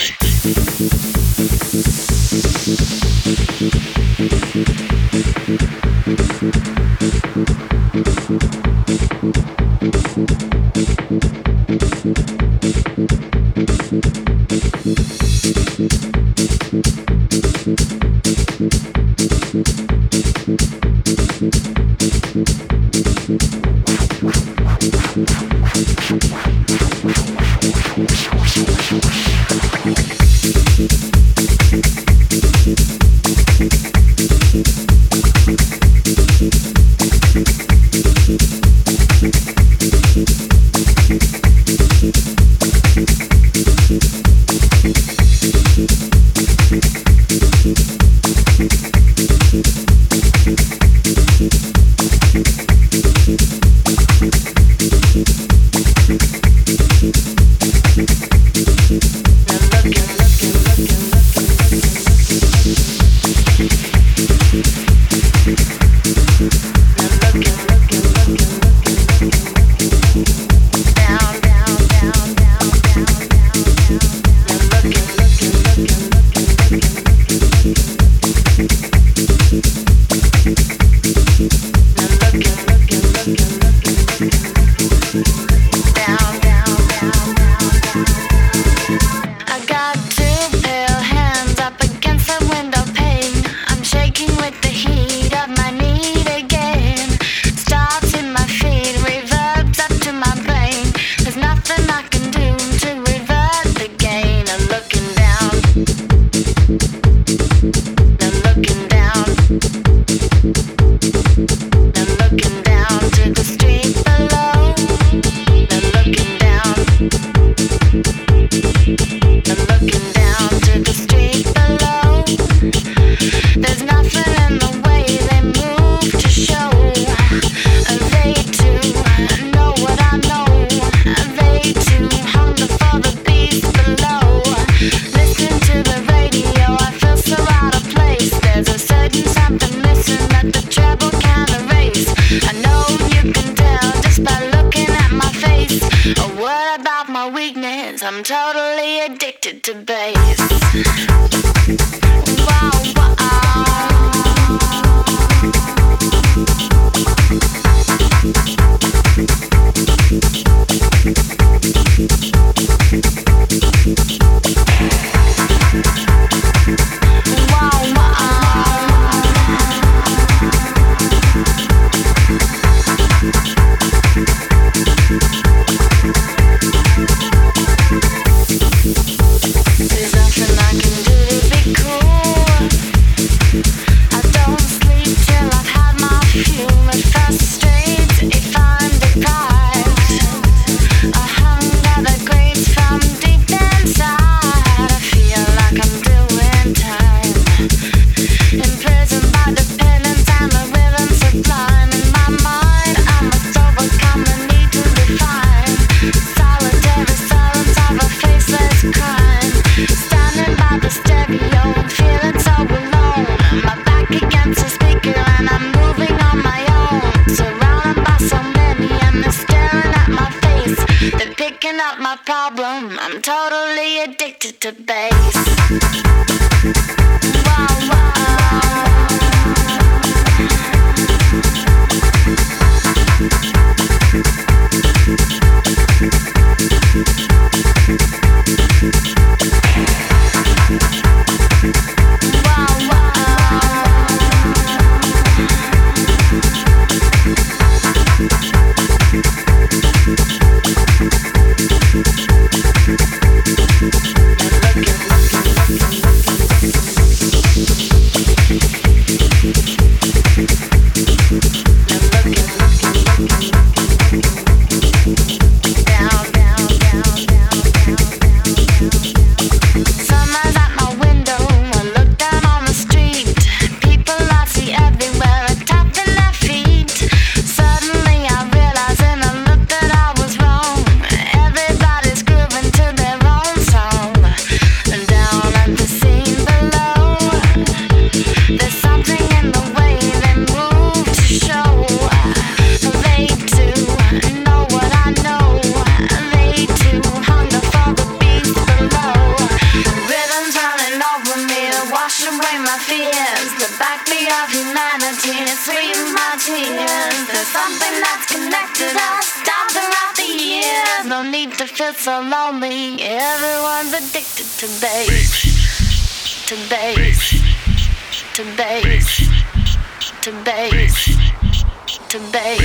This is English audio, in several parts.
Bye.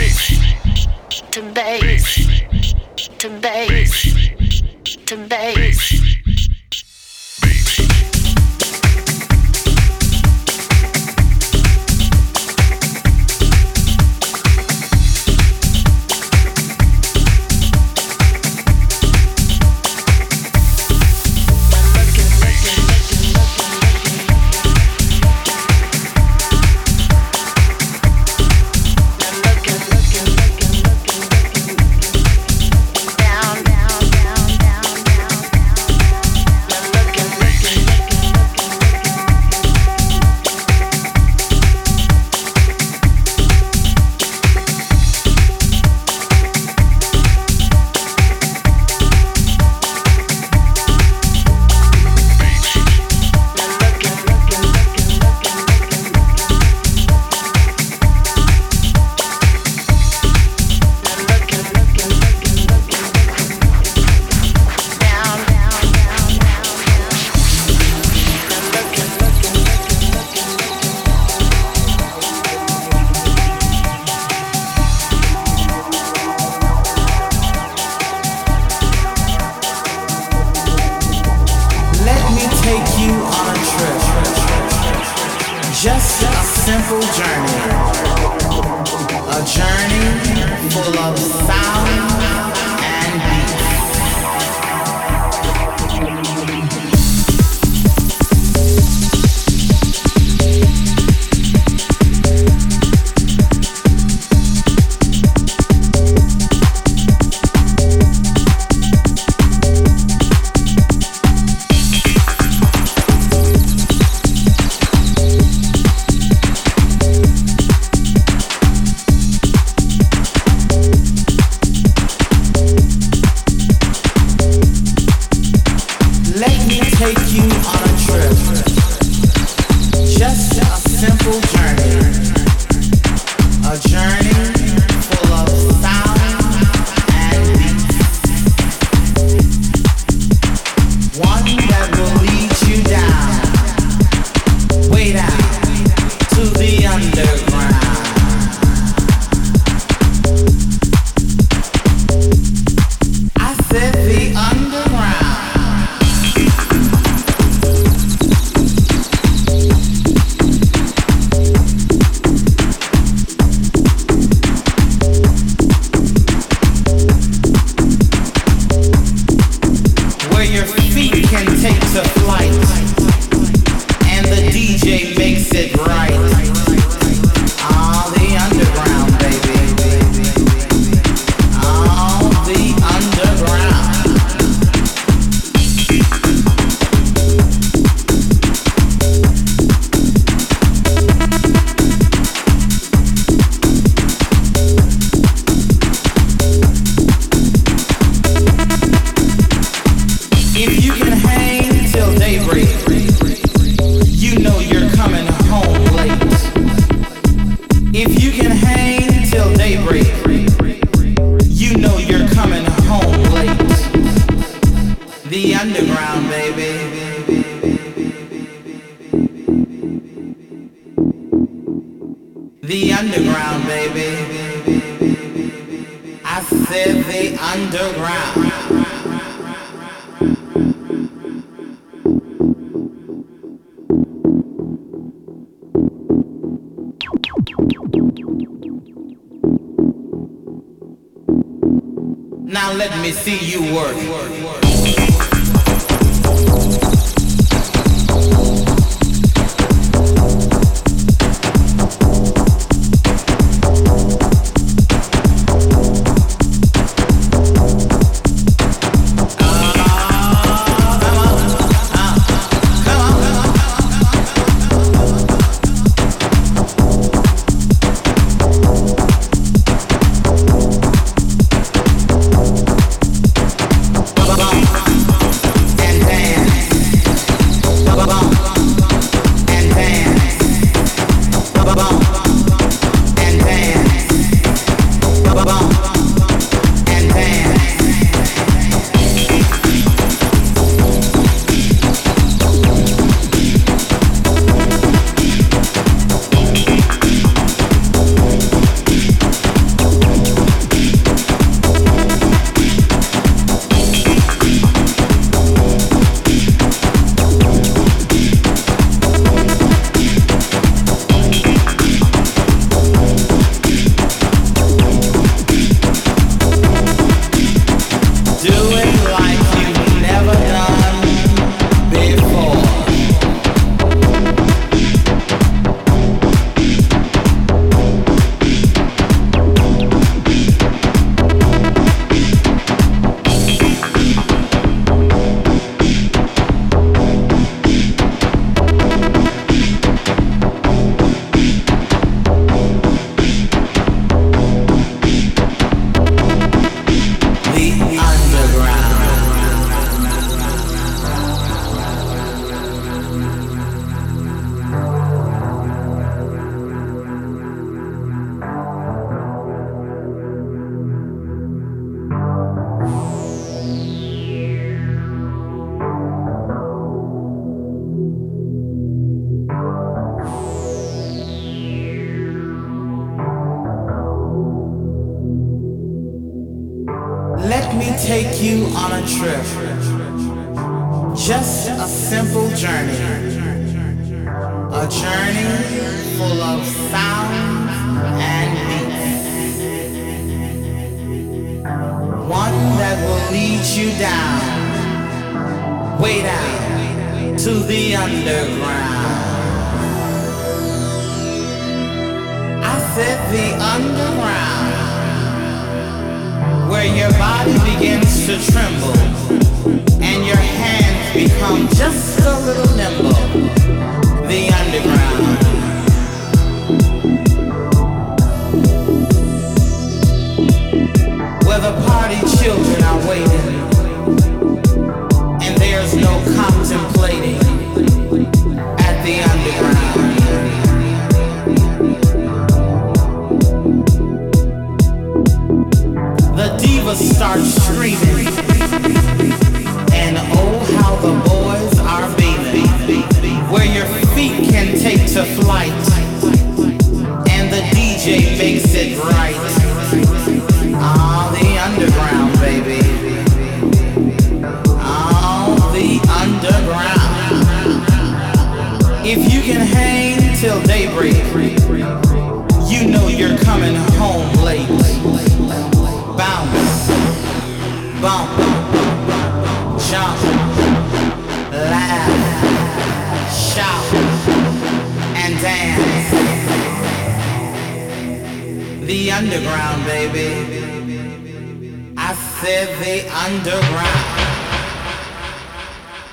Bass, to bass, to bass, to bass.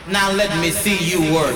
Now let me see you work.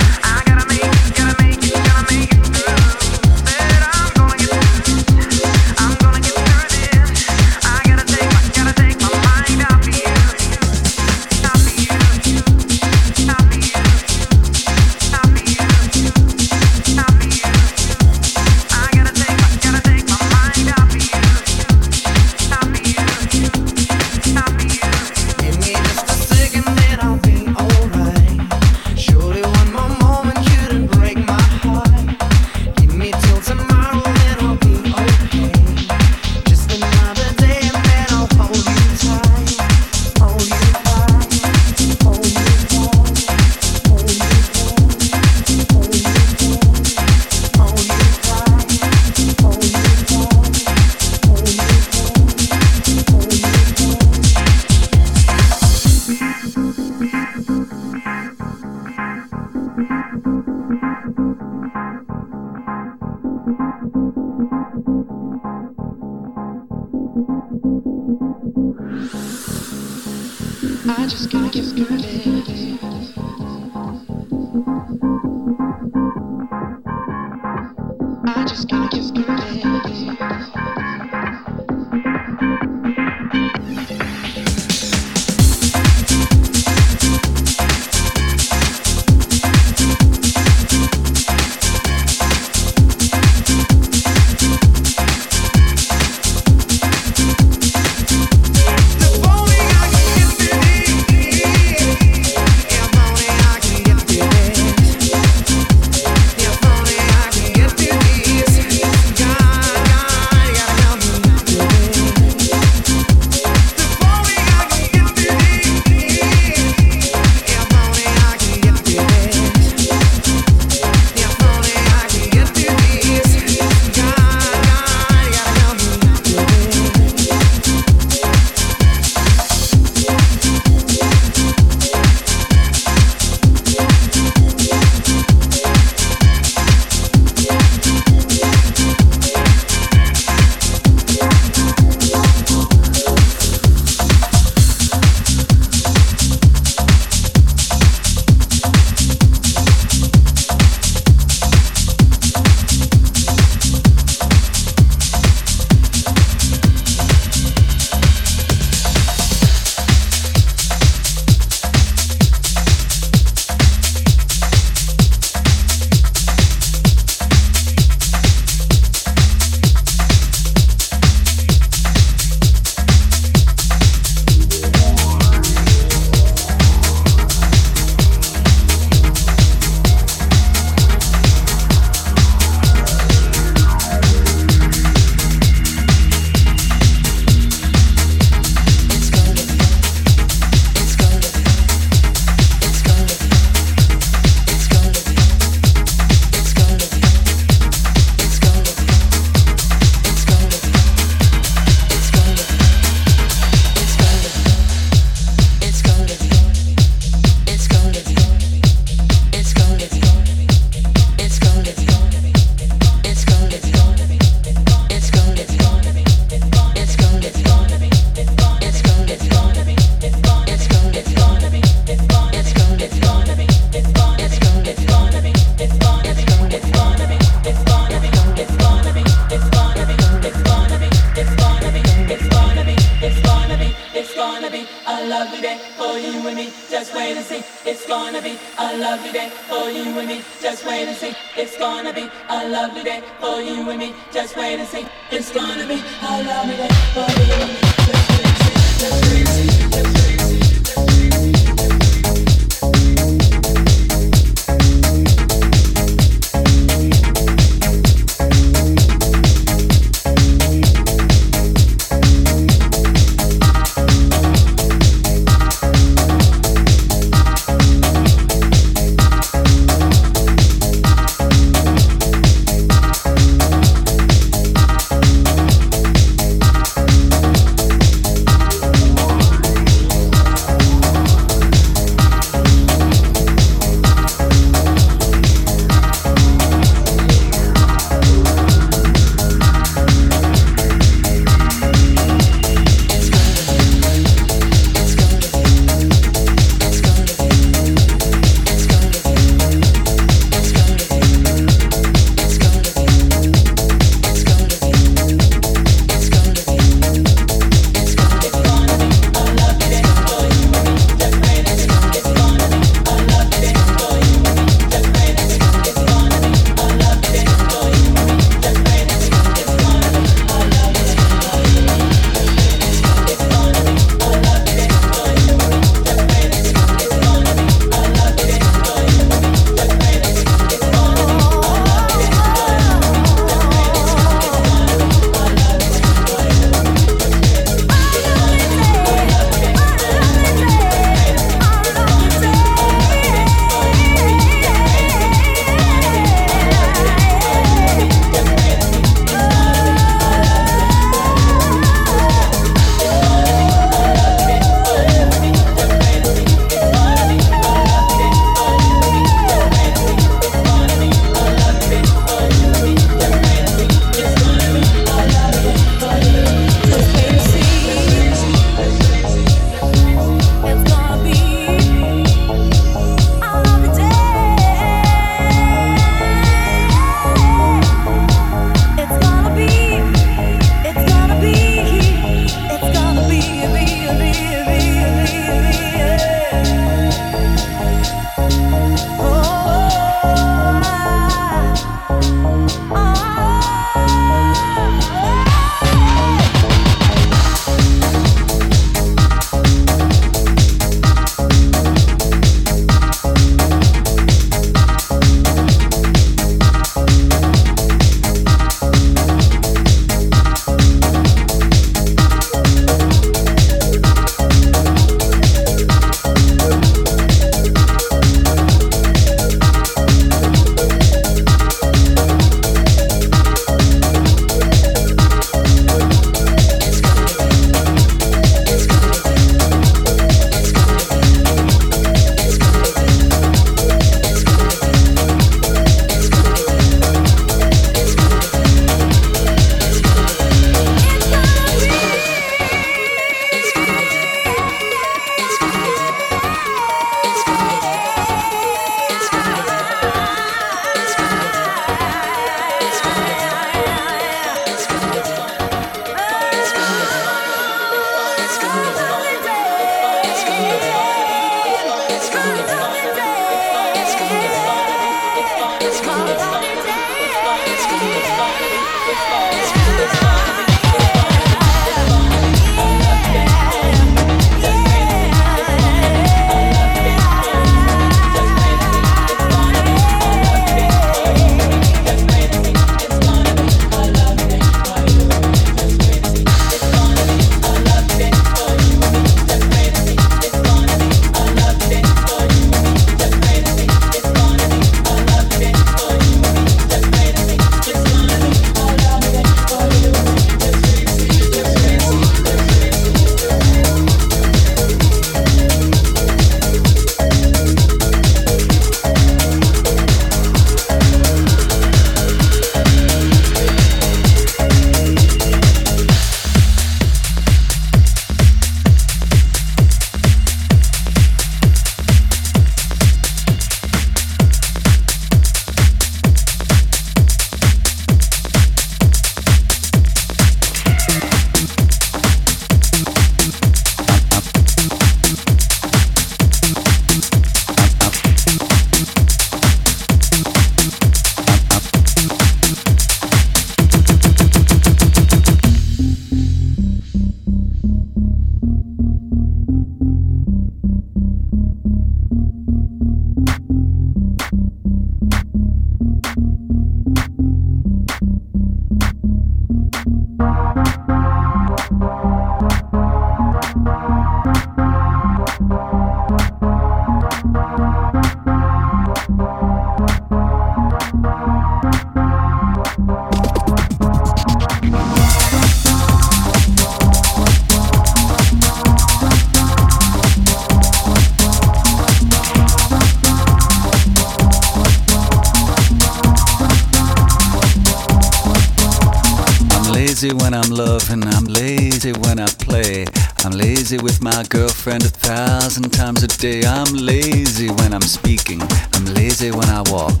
Lazy when I play. I'm lazy with my girlfriend a thousand times a day. I'm lazy when I'm speaking, I'm lazy when I walk.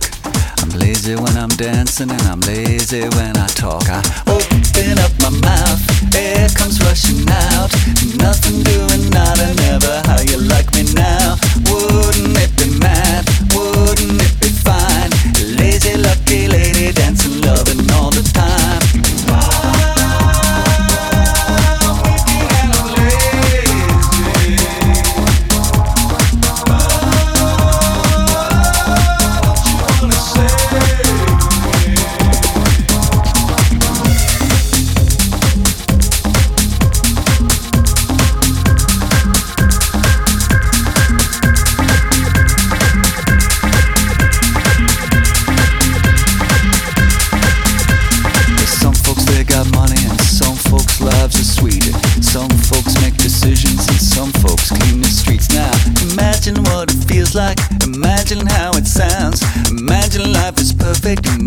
I'm lazy when I'm dancing and I'm lazy when I talk. I open up my mouth, air comes rushing out. Nothing doing, nada, never. How you like me now? Wouldn't it be mad? Wouldn't it be fine? Lazy, lucky lady, dancing, is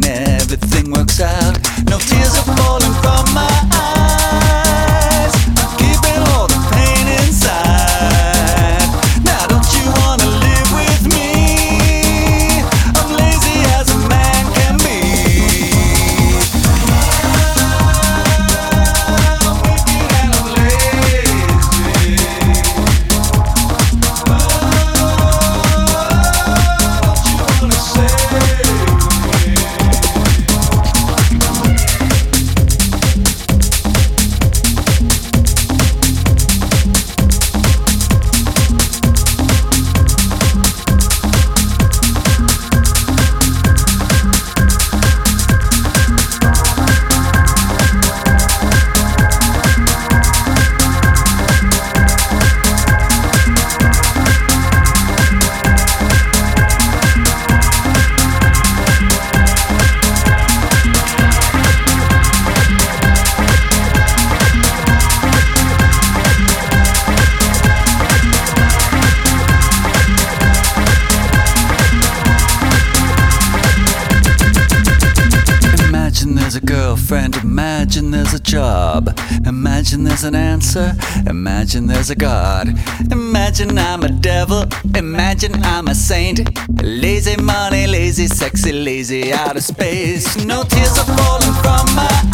Imagine there's an answer, imagine there's a God. Imagine I'm a devil, imagine I'm a saint. Lazy money, lazy, sexy, lazy out of space. No tears are falling from my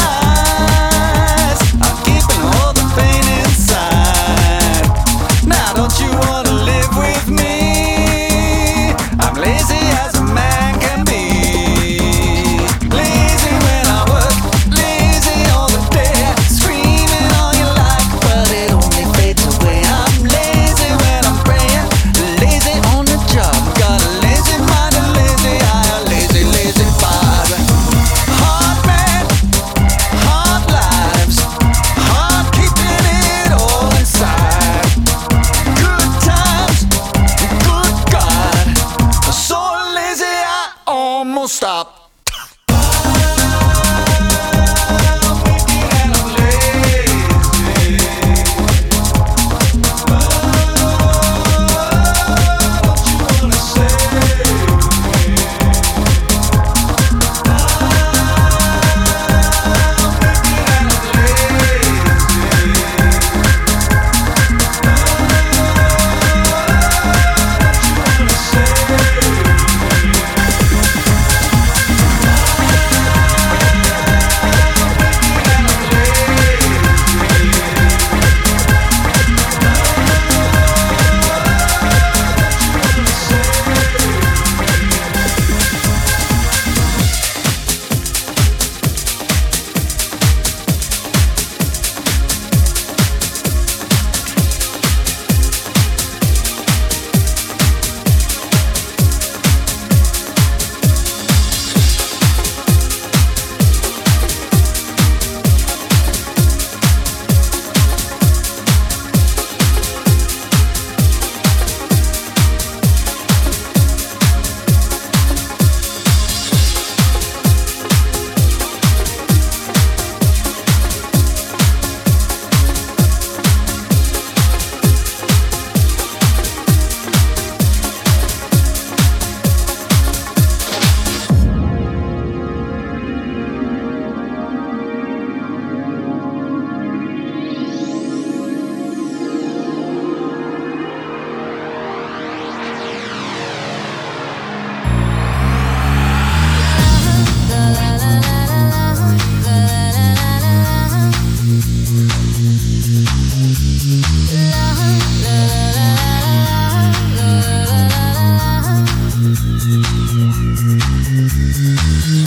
mm-hmm.